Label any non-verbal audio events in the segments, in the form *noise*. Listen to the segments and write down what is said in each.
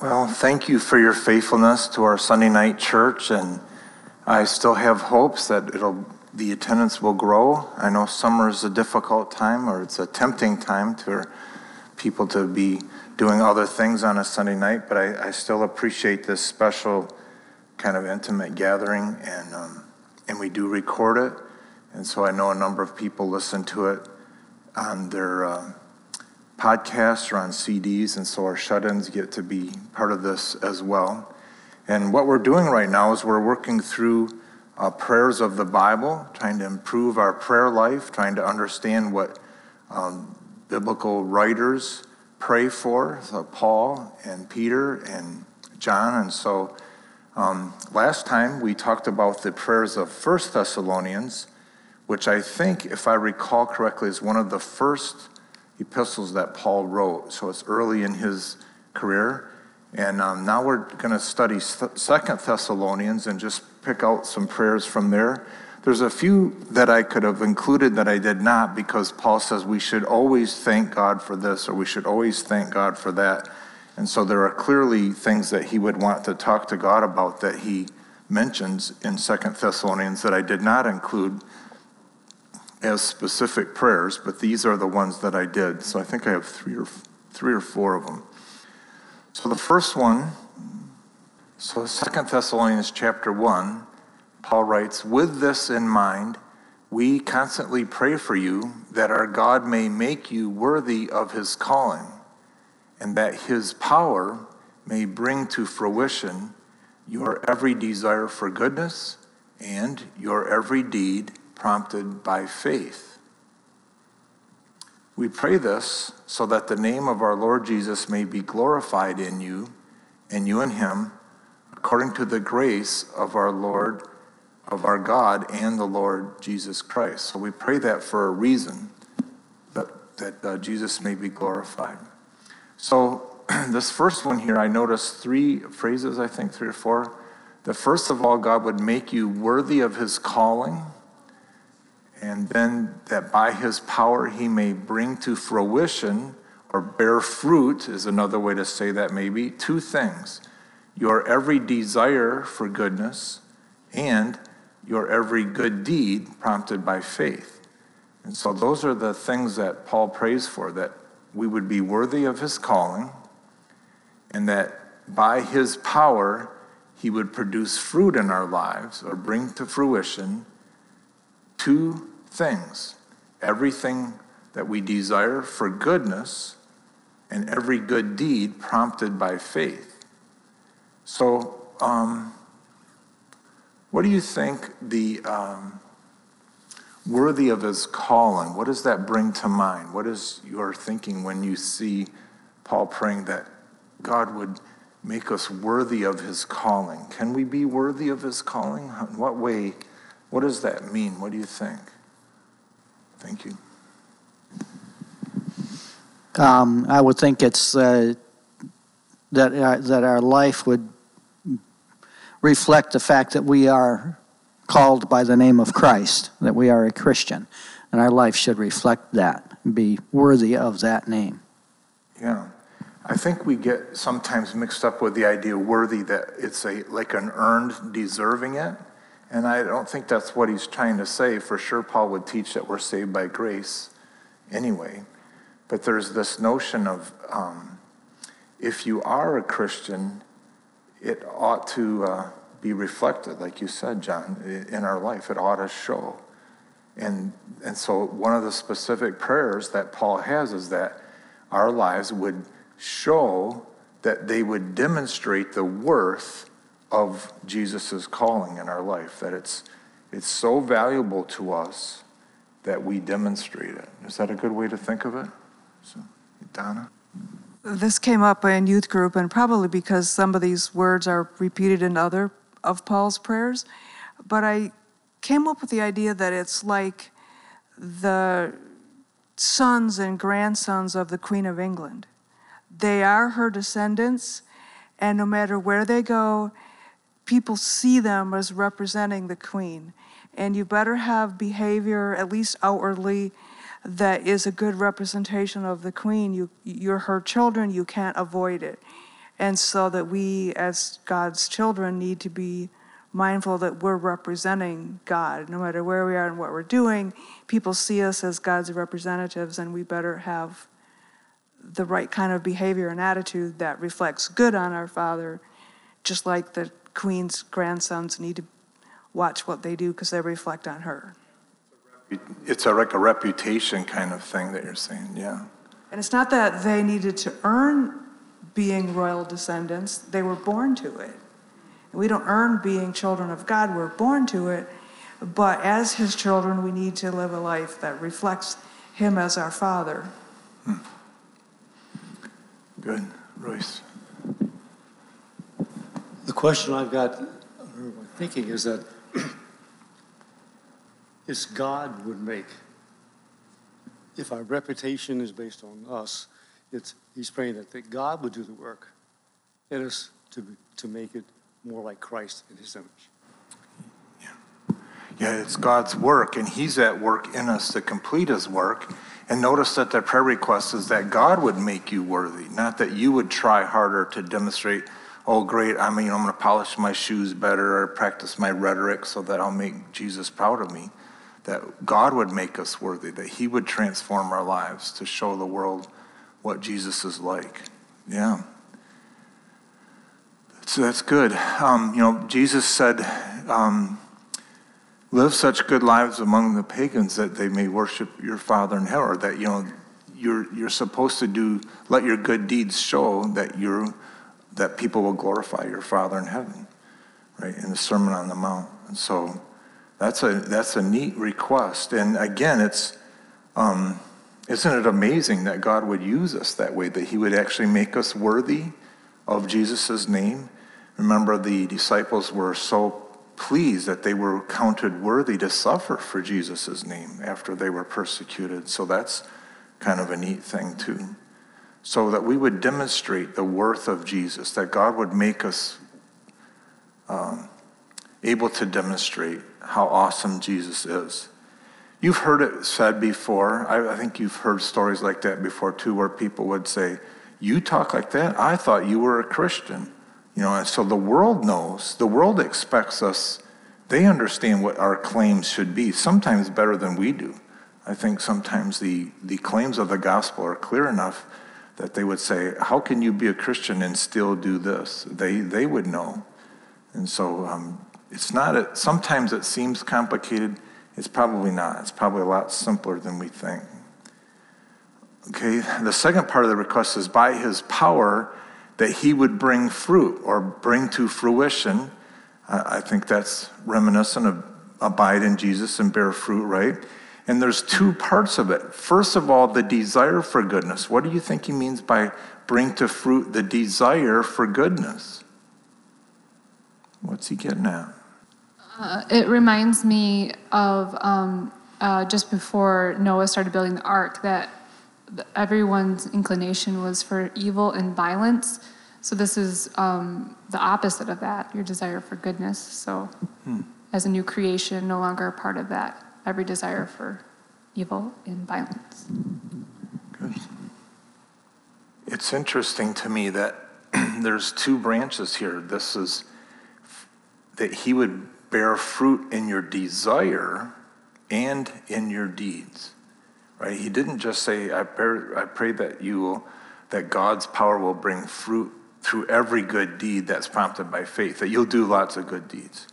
Well, thank you for your faithfulness to our Sunday night church, and I still have hopes that it'll the attendance will grow. I know summer is a difficult time, or it's a tempting time for people to be doing other things on a Sunday night, but I, I still appreciate this special kind of intimate gathering, and um, and we do record it, and so I know a number of people listen to it on their. Uh, podcasts or on CDs, and so our shut ins get to be part of this as well. And what we're doing right now is we're working through uh, prayers of the Bible, trying to improve our prayer life, trying to understand what um, biblical writers pray for, so Paul and Peter and John. And so um, last time we talked about the prayers of First Thessalonians, which I think, if I recall correctly, is one of the first epistles that Paul wrote. So it's early in his career. And um, now we're going to study Second Thessalonians and just pick out some prayers from there. There's a few that I could have included that I did not because Paul says we should always thank God for this or we should always thank God for that. And so there are clearly things that he would want to talk to God about that he mentions in Second Thessalonians that I did not include as specific prayers, but these are the ones that I did. So I think I have three or three or four of them. So the first one, so Second Thessalonians chapter 1, Paul writes, With this in mind, we constantly pray for you that our God may make you worthy of his calling, and that his power may bring to fruition your every desire for goodness and your every deed prompted by faith. We pray this so that the name of our Lord Jesus may be glorified in you and you in him, according to the grace of our Lord, of our God, and the Lord Jesus Christ. So we pray that for a reason, that, that uh, Jesus may be glorified. So, *clears throat* this first one here, I noticed three phrases, I think, three or four. The first of all, God would make you worthy of his calling and then that by his power he may bring to fruition or bear fruit is another way to say that maybe two things. Your every desire for goodness and your every good deed prompted by faith. And so those are the things that paul prays for that we would be worthy of his calling and that by his power he would produce fruit in our lives or bring to fruition two things everything that we desire for goodness and every good deed prompted by faith. So, um, what do you think the um, worthy of his calling? What does that bring to mind? What is your thinking when you see Paul praying that God would make us worthy of his calling? Can we be worthy of his calling? In what way? What does that mean? What do you think? Thank you. Um, I would think it's uh, that uh, that our life would reflect the fact that we are called by the name of Christ, that we are a Christian, and our life should reflect that, be worthy of that name. Yeah. I think we get sometimes mixed up with the idea worthy that it's a like an earned deserving it. And I don't think that's what he's trying to say. For sure, Paul would teach that we're saved by grace anyway. But there's this notion of um, if you are a Christian, it ought to uh, be reflected, like you said, John, in our life. It ought to show. And, and so, one of the specific prayers that Paul has is that our lives would show that they would demonstrate the worth of Jesus' calling in our life, that it's, it's so valuable to us that we demonstrate it. Is that a good way to think of it? So, Donna? This came up in youth group, and probably because some of these words are repeated in other of Paul's prayers. But I came up with the idea that it's like the sons and grandsons of the Queen of England. They are her descendants, and no matter where they go, people see them as representing the queen. And you better have behavior, at least outwardly, that is a good representation of the queen. You, you're her children, you can't avoid it. And so that we, as God's children, need to be mindful that we're representing God. No matter where we are and what we're doing, people see us as God's representatives, and we better have the right kind of behavior and attitude that reflects good on our Father, just like the Queen's grandsons need to watch what they do because they reflect on her. It's a, like a reputation kind of thing that you're saying, yeah. And it's not that they needed to earn being royal descendants, they were born to it. And we don't earn being children of God, we're born to it. But as his children, we need to live a life that reflects him as our father. Hmm. Good. Royce. The question I've got, or thinking is that *clears throat* is God would make. If our reputation is based on us, it's, he's praying that, that God would do the work in us to, to make it more like Christ in his image. Yeah. yeah, it's God's work, and he's at work in us to complete his work. And notice that the prayer request is that God would make you worthy, not that you would try harder to demonstrate, oh, great, I mean, I'm going to polish my shoes better or practice my rhetoric so that I'll make Jesus proud of me that God would make us worthy, that He would transform our lives to show the world what Jesus is like. Yeah. So that's good. Um, you know, Jesus said, um, live such good lives among the pagans that they may worship your Father in heaven, or that, you know, you're, you're supposed to do, let your good deeds show that you're, that people will glorify your Father in heaven, right? In the Sermon on the Mount. And so, that's a, that's a neat request. And again, it's, um, isn't it amazing that God would use us that way, that He would actually make us worthy of Jesus' name? Remember, the disciples were so pleased that they were counted worthy to suffer for Jesus' name after they were persecuted. So that's kind of a neat thing, too. So that we would demonstrate the worth of Jesus, that God would make us um, able to demonstrate how awesome Jesus is. You've heard it said before. I, I, think you've heard stories like that before too, where people would say, You talk like that? I thought you were a Christian. You know, and so the world knows, the world expects us, they understand what our claims should be, sometimes better than we do. I think sometimes the, the claims of the gospel are clear enough that they would say, How can you be a Christian and still do this? They, they would know. And so um, it's not, a, sometimes it seems complicated. It's probably not. It's probably a lot simpler than we think. Okay, the second part of the request is by his power that he would bring fruit or bring to fruition. I think that's reminiscent of abide in Jesus and bear fruit, right? And there's two parts of it. First of all, the desire for goodness. What do you think he means by bring to fruit the desire for goodness? What's he getting at? Uh, it reminds me of um, uh, just before Noah started building the ark that everyone's inclination was for evil and violence. So this is um, the opposite of that, your desire for goodness. So hmm. as a new creation, no longer a part of that, every desire for evil and violence. Good. It's interesting to me that *clears throat* there's two branches here. This is that he would bear fruit in your desire and in your deeds. Right? He didn't just say, I pray, I pray that you will, that God's power will bring fruit through every good deed that's prompted by faith, that you'll do lots of good deeds.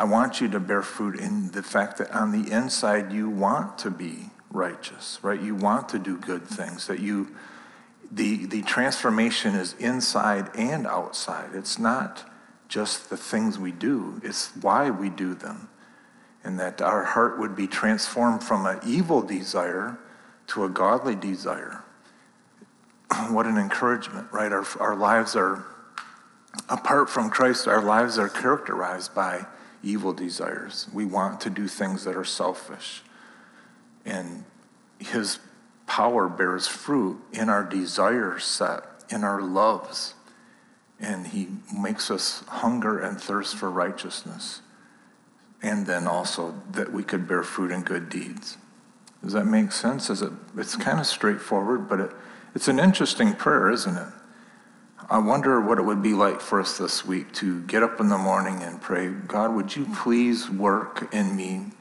I want you to bear fruit in the fact that on the inside you want to be righteous, right? You want to do good things, that you the the transformation is inside and outside. It's not just the things we do, it's why we do them. And that our heart would be transformed from an evil desire to a godly desire. *clears throat* what an encouragement, right? Our, our lives are, apart from Christ, our lives are characterized by evil desires. We want to do things that are selfish. And His power bears fruit in our desire set, in our loves and he makes us hunger and thirst for righteousness. And then also that we could bear fruit in good deeds. Does that make sense? Is it, it's kind of straightforward, but it, it's an interesting prayer, isn't it? I wonder what it would be like for us this week to get up in the morning and pray, God, would you please work in me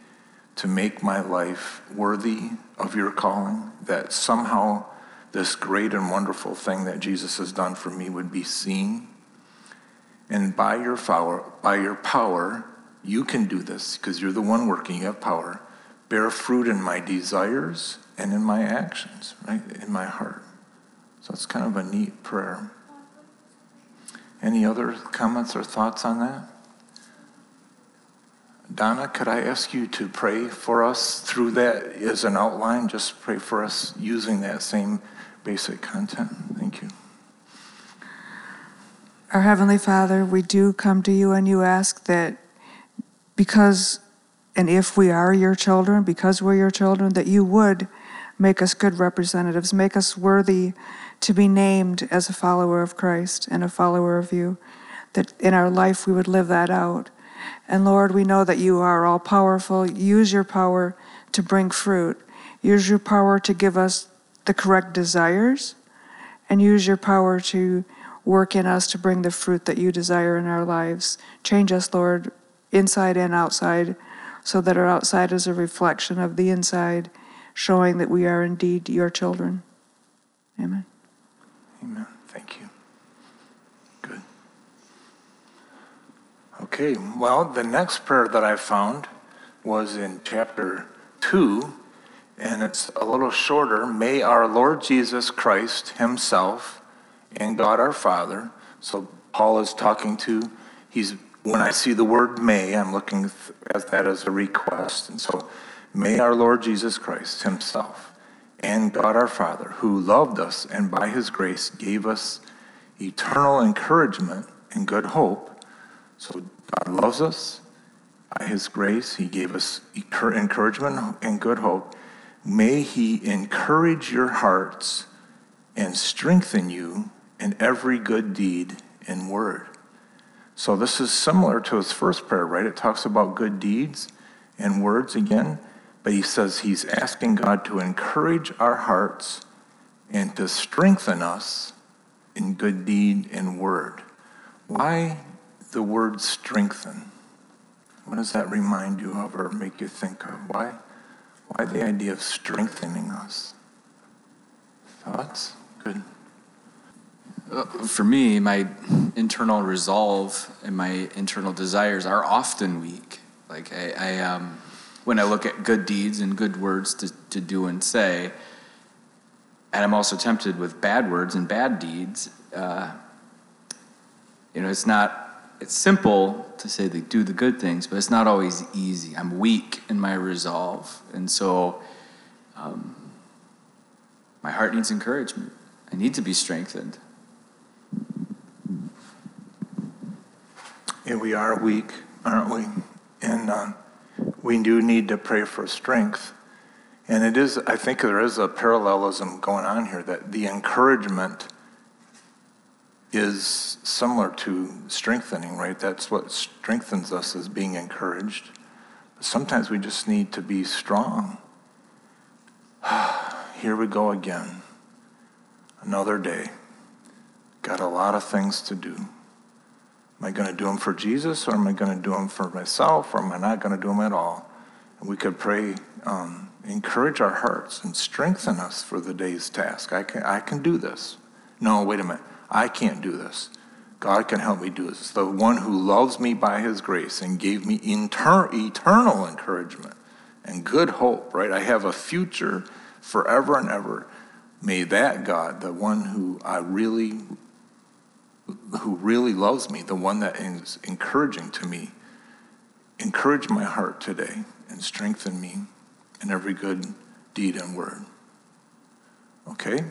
to make my life worthy of your calling? That somehow this great and wonderful thing that Jesus has done for me would be seen. And by your power, by your power, you can do this because you're the one working, you have power. Bear fruit in my desires and in my actions, right? In my heart. So it's kind of a neat prayer. Any other comments or thoughts on that? Donna, could I ask you to pray for us through that as an outline? Just pray for us using that same basic content. Thank you. Our Heavenly Father, we do come to you and you ask that because and if we are your children, because we're your children, that you would make us good representatives, make us worthy to be named as a follower of Christ and a follower of you, that in our life we would live that out. And Lord, we know that you are all powerful. Use your power to bring fruit. Use your power to give us the correct desires, and use your power to work in us to bring the fruit that you desire in our lives. Change us, Lord, inside and outside, so that our outside is a reflection of the inside, showing that we are indeed your children. Amen. Amen. Thank you. Good. Okay, well, the next prayer that I found was in chapter 2, and it's a little shorter. May our Lord Jesus Christ Himself and God our Father. So Paul is talking to, he's when I see the word may, I'm looking at that as a request. And so, may our Lord Jesus Christ Himself and God our Father, who loved us and by His grace gave us eternal encouragement and good hope. So, God loves us. By His grace, He gave us encouragement and good hope. May He encourage your hearts and strengthen you in every good deed and word. So this is similar to his first prayer, right? It talks about good deeds and words again, but he says he's asking God to encourage our hearts and to strengthen us in good deed and word. Why the word strengthen? What does that remind you of or make you think of? Why, why the idea of strengthening us? Thoughts? Good. Uh, for me, my internal resolve and my internal desires are often weak. Like I, I um, when I look at good deeds and good words to, to do and say, and I'm also tempted with bad words and bad deeds. Uh, you know, it's not. It's simple to say they do the good things, but it's not always easy. I'm weak in my resolve, and so um, my heart needs encouragement. I need to be strengthened. And we are weak, aren't we? And uh, we do need to pray for strength. And it is, I think there is a parallelism going on here that the encouragement is similar to strengthening, right? That's what strengthens us is being encouraged. But sometimes we just need to be strong. *sighs* Here we go again. Another day. Got a lot of things to do. Am I going to do them for Jesus or am I going to do them for myself or am I not going to do them at all? And we could pray, um, encourage our hearts and strengthen us for the day's task. I can, I can do this. No, wait a minute. I can't do this. God can help me do this. The one who loves me by his grace and gave me inter- eternal encouragement and good hope, right? I have a future forever and ever. May that God, the one who I really who really loves me, the one that is encouraging to me, encourage my heart today and strengthen me in every good deed and word. Okay?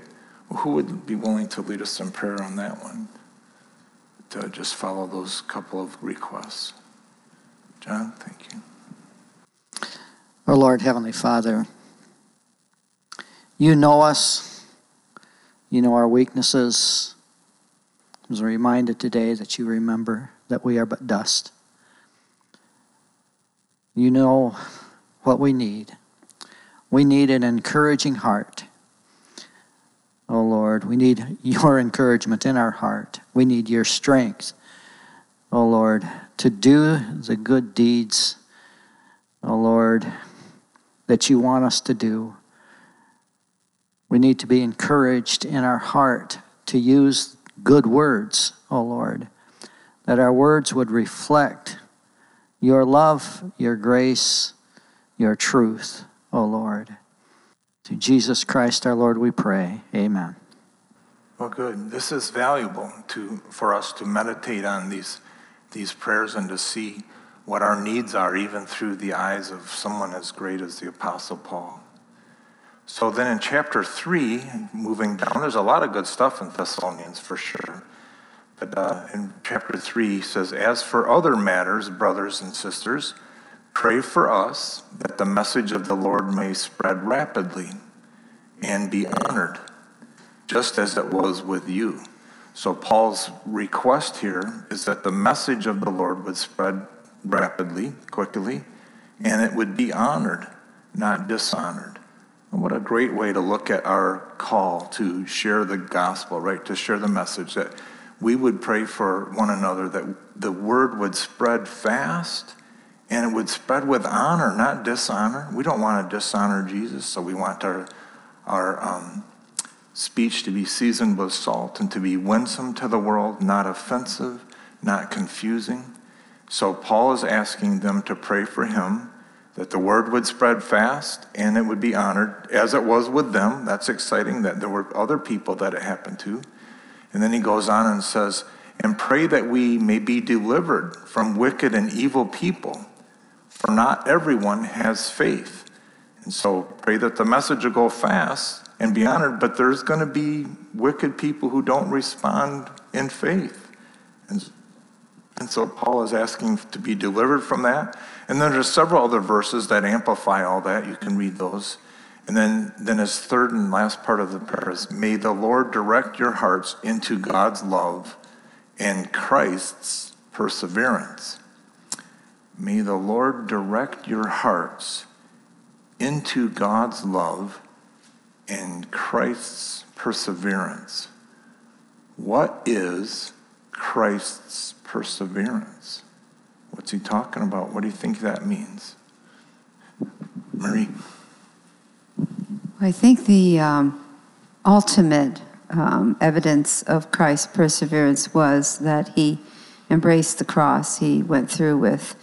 Well, who would be willing to lead us in prayer on that one? To just follow those couple of requests. John, thank you. Our Lord, Heavenly Father, you know us, you know our weaknesses was reminded today that you remember that we are but dust. You know what we need. We need an encouraging heart. Oh Lord, we need your encouragement in our heart. We need your strength, oh Lord, to do the good deeds, oh Lord, that you want us to do. We need to be encouraged in our heart to use good words, oh Lord, that our words would reflect your love, your grace, your truth, oh Lord. To Jesus Christ our Lord we pray. Amen. Well, good. This is valuable to, for us to meditate on these, these prayers and to see what our needs are, even through the eyes of someone as great as the Apostle Paul. So then in chapter 3, moving down, there's a lot of good stuff in Thessalonians for sure. But uh, in chapter 3, he says, As for other matters, brothers and sisters, Pray for us that the message of the Lord may spread rapidly and be honored, just as it was with you. So, Paul's request here is that the message of the Lord would spread rapidly, quickly, and it would be honored, not dishonored. What a great way to look at our call to share the gospel, right? To share the message that we would pray for one another, that the word would spread fast and it would spread with honor, not dishonor. We don't want to dishonor Jesus, so we want our, our um, speech to be seasoned with salt and to be winsome to the world, not offensive, not confusing. So Paul is asking them to pray for him that the word would spread fast and it would be honored, as it was with them. That's exciting that there were other people that it happened to. And then he goes on and says, and pray that we may be delivered from wicked and evil people for not everyone has faith. And so pray that the message will go fast and be honored, but there's going to be wicked people who don't respond in faith. And, and so Paul is asking to be delivered from that. And then there's several other verses that amplify all that. You can read those. And then, then his third and last part of the prayer is May the Lord direct your hearts into God's love and Christ's perseverance. May the Lord direct your hearts into God's love and Christ's perseverance. What is Christ's perseverance? What's he talking about? What do you think that means? Marie? I think the um, ultimate um, evidence of Christ's perseverance was that he embraced the cross. He went through with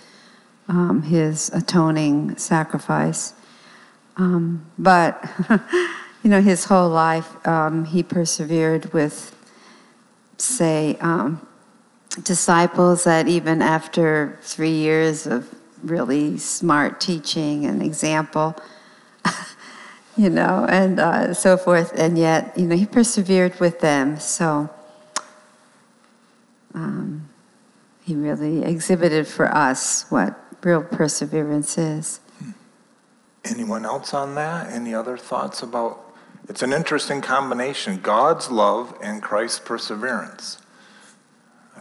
um, his atoning sacrifice. Um, but, *laughs* you know, his whole life, um, he persevered with, say, um, disciples that even after three years of really smart teaching and example, *laughs* you know, and uh, so forth, and yet, you know, he persevered with them. So, um, he really exhibited for us what real perseverance is. Anyone else on that? Any other thoughts about? It's an interesting combination God's love and Christ's perseverance.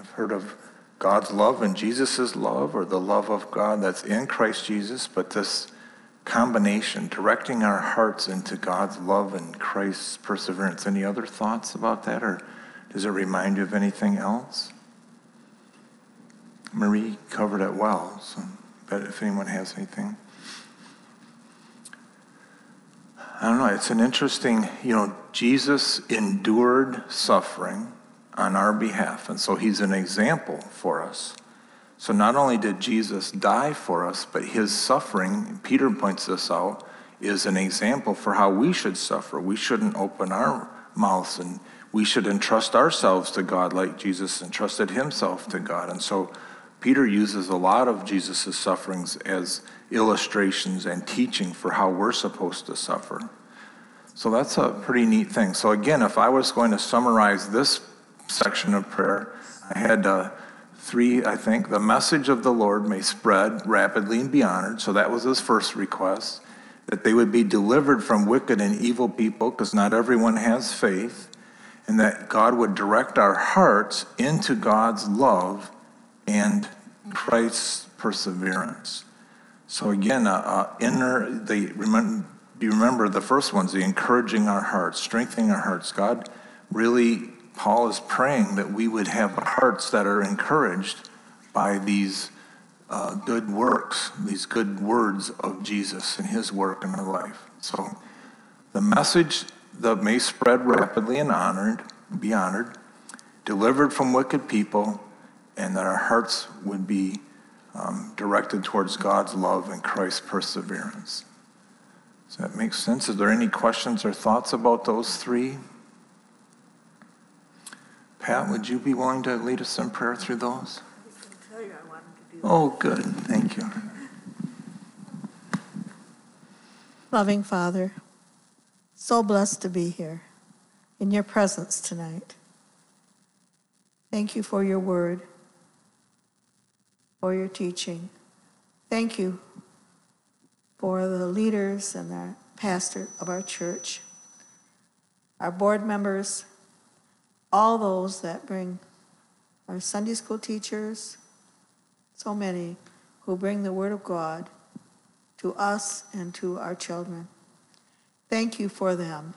I've heard of God's love and Jesus' love, or the love of God that's in Christ Jesus, but this combination, directing our hearts into God's love and Christ's perseverance. Any other thoughts about that, or does it remind you of anything else? Marie covered it well. So but if anyone has anything. I don't know, it's an interesting, you know, Jesus endured suffering on our behalf, and so he's an example for us. So not only did Jesus die for us, but his suffering, Peter points this out, is an example for how we should suffer. We shouldn't open our mouths and we should entrust ourselves to God like Jesus entrusted himself to God. And so Peter uses a lot of Jesus' sufferings as illustrations and teaching for how we're supposed to suffer. So that's a pretty neat thing. So, again, if I was going to summarize this section of prayer, I had uh, three, I think. The message of the Lord may spread rapidly and be honored. So, that was his first request. That they would be delivered from wicked and evil people, because not everyone has faith. And that God would direct our hearts into God's love and Christ's perseverance. So again, uh, uh, inner, they remember, you remember the first one's the encouraging our hearts, strengthening our hearts. God really, Paul is praying that we would have hearts that are encouraged by these uh, good works, these good words of Jesus and his work in our life. So the message that may spread rapidly and honored, be honored, delivered from wicked people, and that our hearts would be um, directed towards God's love and Christ's perseverance. Does that make sense? Is there any questions or thoughts about those three? Pat, would you be willing to lead us in prayer through those? Oh, good. Thank you. Loving Father, so blessed to be here in your presence tonight. Thank you for your word, for your teaching. Thank you for the leaders and the pastor of our church, our board members, all those that bring our Sunday school teachers, so many who bring the Word of God to us and to our children. Thank you for them.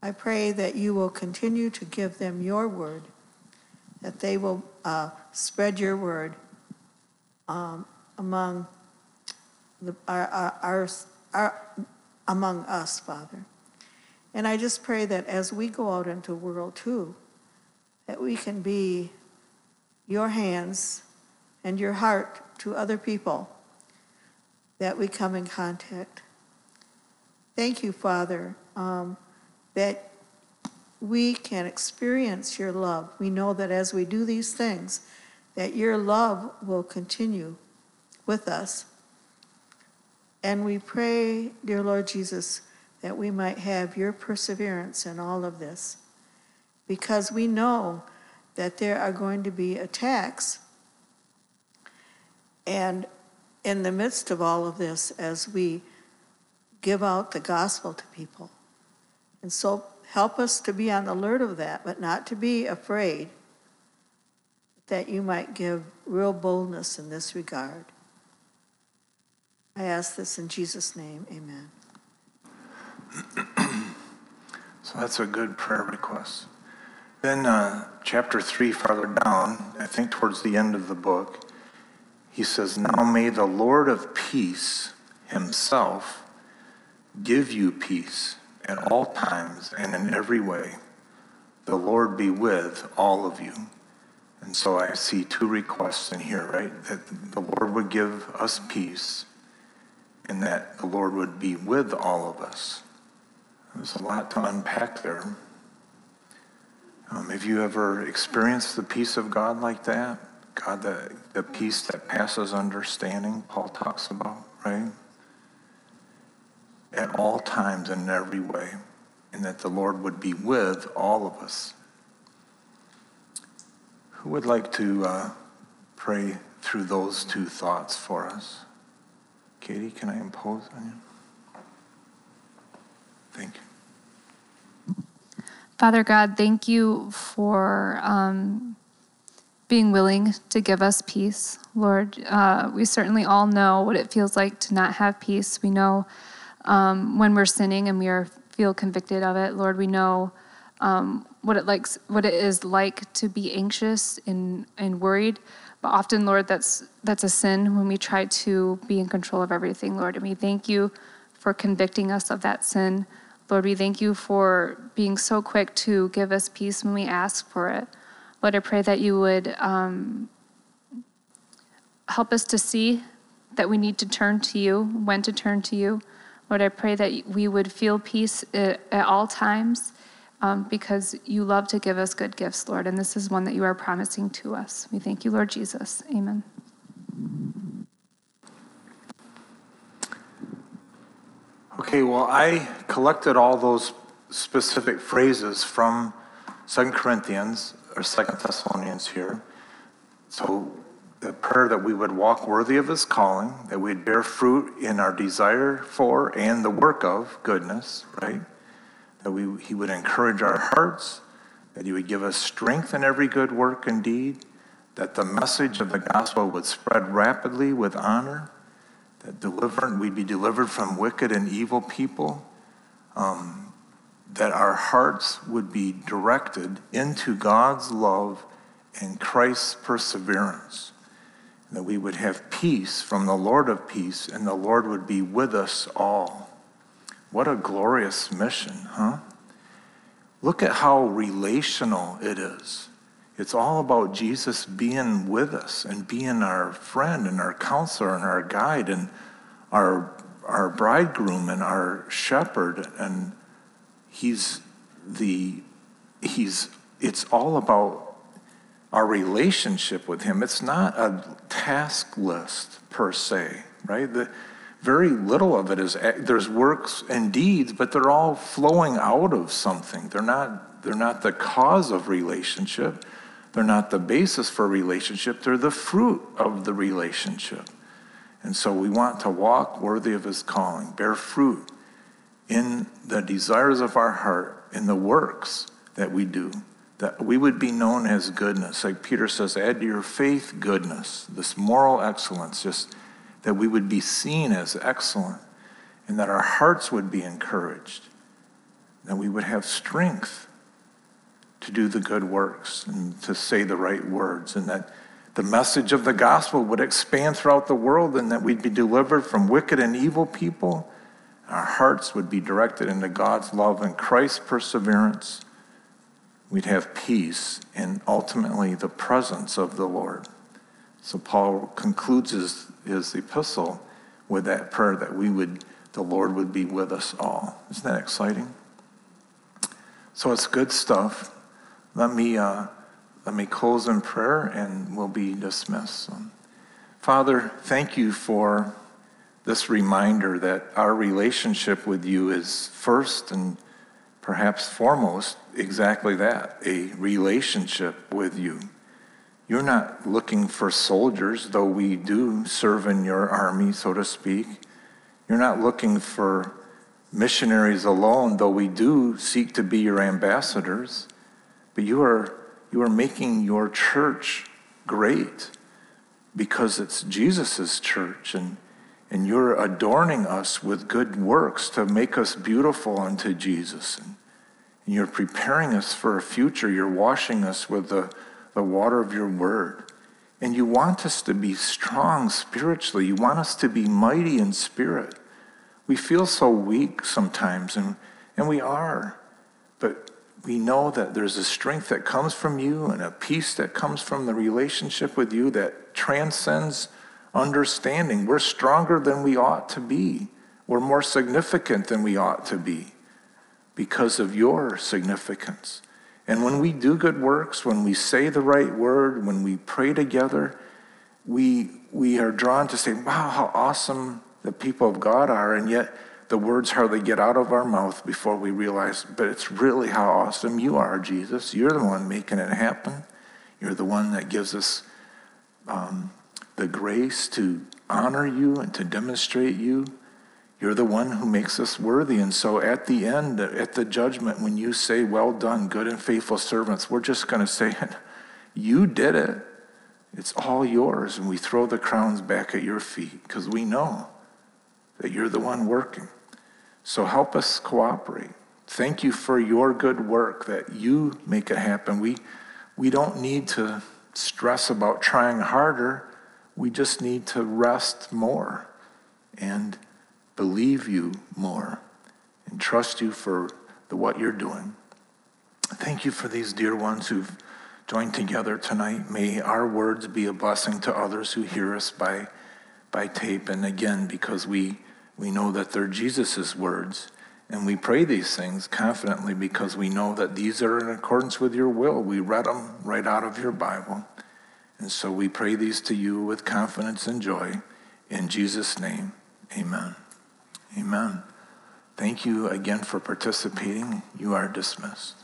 I pray that you will continue to give them your word, that they will uh, spread your word um, among the, our, our, our, among us, Father. And I just pray that as we go out into the world too, that we can be your hands and your heart to other people that we come in contact. Thank you, Father, um, that we can experience your love. We know that as we do these things, that your love will continue with us. And we pray, dear Lord Jesus, that we might have your perseverance in all of this. Because we know that there are going to be attacks and in the midst of all of this, as we give out the gospel to people. And so help us to be on the alert of that, but not to be afraid that you might give real boldness in this regard. I ask this in Jesus' name, amen. *clears throat* so that's a good prayer request. Then, uh, chapter 3, farther down, I think towards the end of the book, he says, Now may the Lord of peace himself give you peace at all times and in every way. The Lord be with all of you. And so I see two requests in here, right? That the Lord would give us peace and that the Lord would be with all of us. There's a lot to unpack there. Um, have you ever experienced the peace of God like that? God, the, the peace that passes understanding, Paul talks about, right? At all times and in every way, and that the Lord would be with all of us. Who would like to uh, pray through those two thoughts for us? Katie, can I impose on you? Thank you. Father God, thank you for um, being willing to give us peace, Lord. Uh, we certainly all know what it feels like to not have peace. We know um, when we're sinning and we are, feel convicted of it, Lord. We know um, what it likes, what it is like to be anxious and, and worried. But often, Lord, that's that's a sin when we try to be in control of everything, Lord. And we thank you for convicting us of that sin. Lord, we thank you for being so quick to give us peace when we ask for it. Lord, I pray that you would um, help us to see that we need to turn to you, when to turn to you. Lord, I pray that we would feel peace at, all times um, because you love to give us good gifts, Lord, and this is one that you are promising to us. We thank you, Lord Jesus. Amen. Okay, well, I collected all those specific phrases from Second Corinthians or Second Thessalonians here. So the prayer that we would walk worthy of his calling, that we'd bear fruit in our desire for and the work of goodness, right? That we, he would encourage our hearts, that he would give us strength in every good work and deed, that the message of the gospel would spread rapidly with honor, that deliver, we'd be delivered from wicked and evil people, um, that our hearts would be directed into God's love and Christ's perseverance, that we would have peace from the Lord of peace, and the Lord would be with us all. What a glorious mission, huh? Look at how relational it is. It's all about Jesus being with us and being our friend and our counselor and our guide and our, our bridegroom and our shepherd. And he's the, he's, it's all about our relationship with him. It's not a task list per se, right? The, very little of it is eh, there's works and deeds but they're all flowing out of something they're not they're not the cause of relationship they're not the basis for relationship, they're the fruit of the relationship. And so we want to walk worthy of his calling, bear fruit in the desires of our heart, in the works that we do, that we would be known as goodness. Like Peter says, add to your faith goodness, this moral excellence, just that we would be seen as excellent, and that our hearts would be encouraged, that we would have strength to do the good works and to say the right words, and that the message of the gospel would expand throughout the world, and that we'd be delivered from wicked and evil people. Our hearts would be directed into God's love and Christ's perseverance. We'd have peace and ultimately the presence of the Lord. So Paul concludes his, his epistle with that prayer that we would, the Lord would be with us all. Isn't that exciting? So it's good stuff. Let me, uh, let me close in prayer and we'll be dismissed. Father, thank you for this reminder that our relationship with you is first and perhaps foremost exactly that a relationship with you. You're not looking for soldiers, though we do serve in your army, so to speak. You're not looking for missionaries alone, though we do seek to be your ambassadors. But you are, you are making your church great because it's Jesus' church, and, and you're adorning us with good works to make us beautiful unto Jesus. And, and you're preparing us for a future. You're washing us with the, the water of your word. And you want us to be strong spiritually. You want us to be mighty in spirit. We feel so weak sometimes, and, and we are. But we know that there's a strength that comes from you and a peace that comes from the relationship with you that transcends understanding. We're stronger than we ought to be. We're more significant than we ought to be because of your significance. And when we do good works, when we say the right word, when we pray together, we, we are drawn to say, wow, how awesome the people of God are. And yet, the words hardly get out of our mouth before we realize, but it's really how awesome you are, Jesus. You're the one making it happen. You're the one that gives us um, the grace to honor you and to demonstrate you. You're the one who makes us worthy. And so at the end, at the judgment, when you say, Well done, good and faithful servants, we're just going to say, *laughs* You did it. It's all yours. And we throw the crowns back at your feet because we know that you're the one working. So help us cooperate. Thank you for your good work that you make it happen. We, we don't need to stress about trying harder. We just need to rest more and believe you more and trust you for the, what you're doing. Thank you for these dear ones who've joined together tonight. May our words be a blessing to others who hear us by, by tape. And again, because we we know that they're Jesus' words. And we pray these things confidently because we know that these are in accordance with your will. We read them right out of your Bible. And so we pray these to you with confidence and joy. In Jesus' name, amen. Amen. Thank you again for participating. You are dismissed.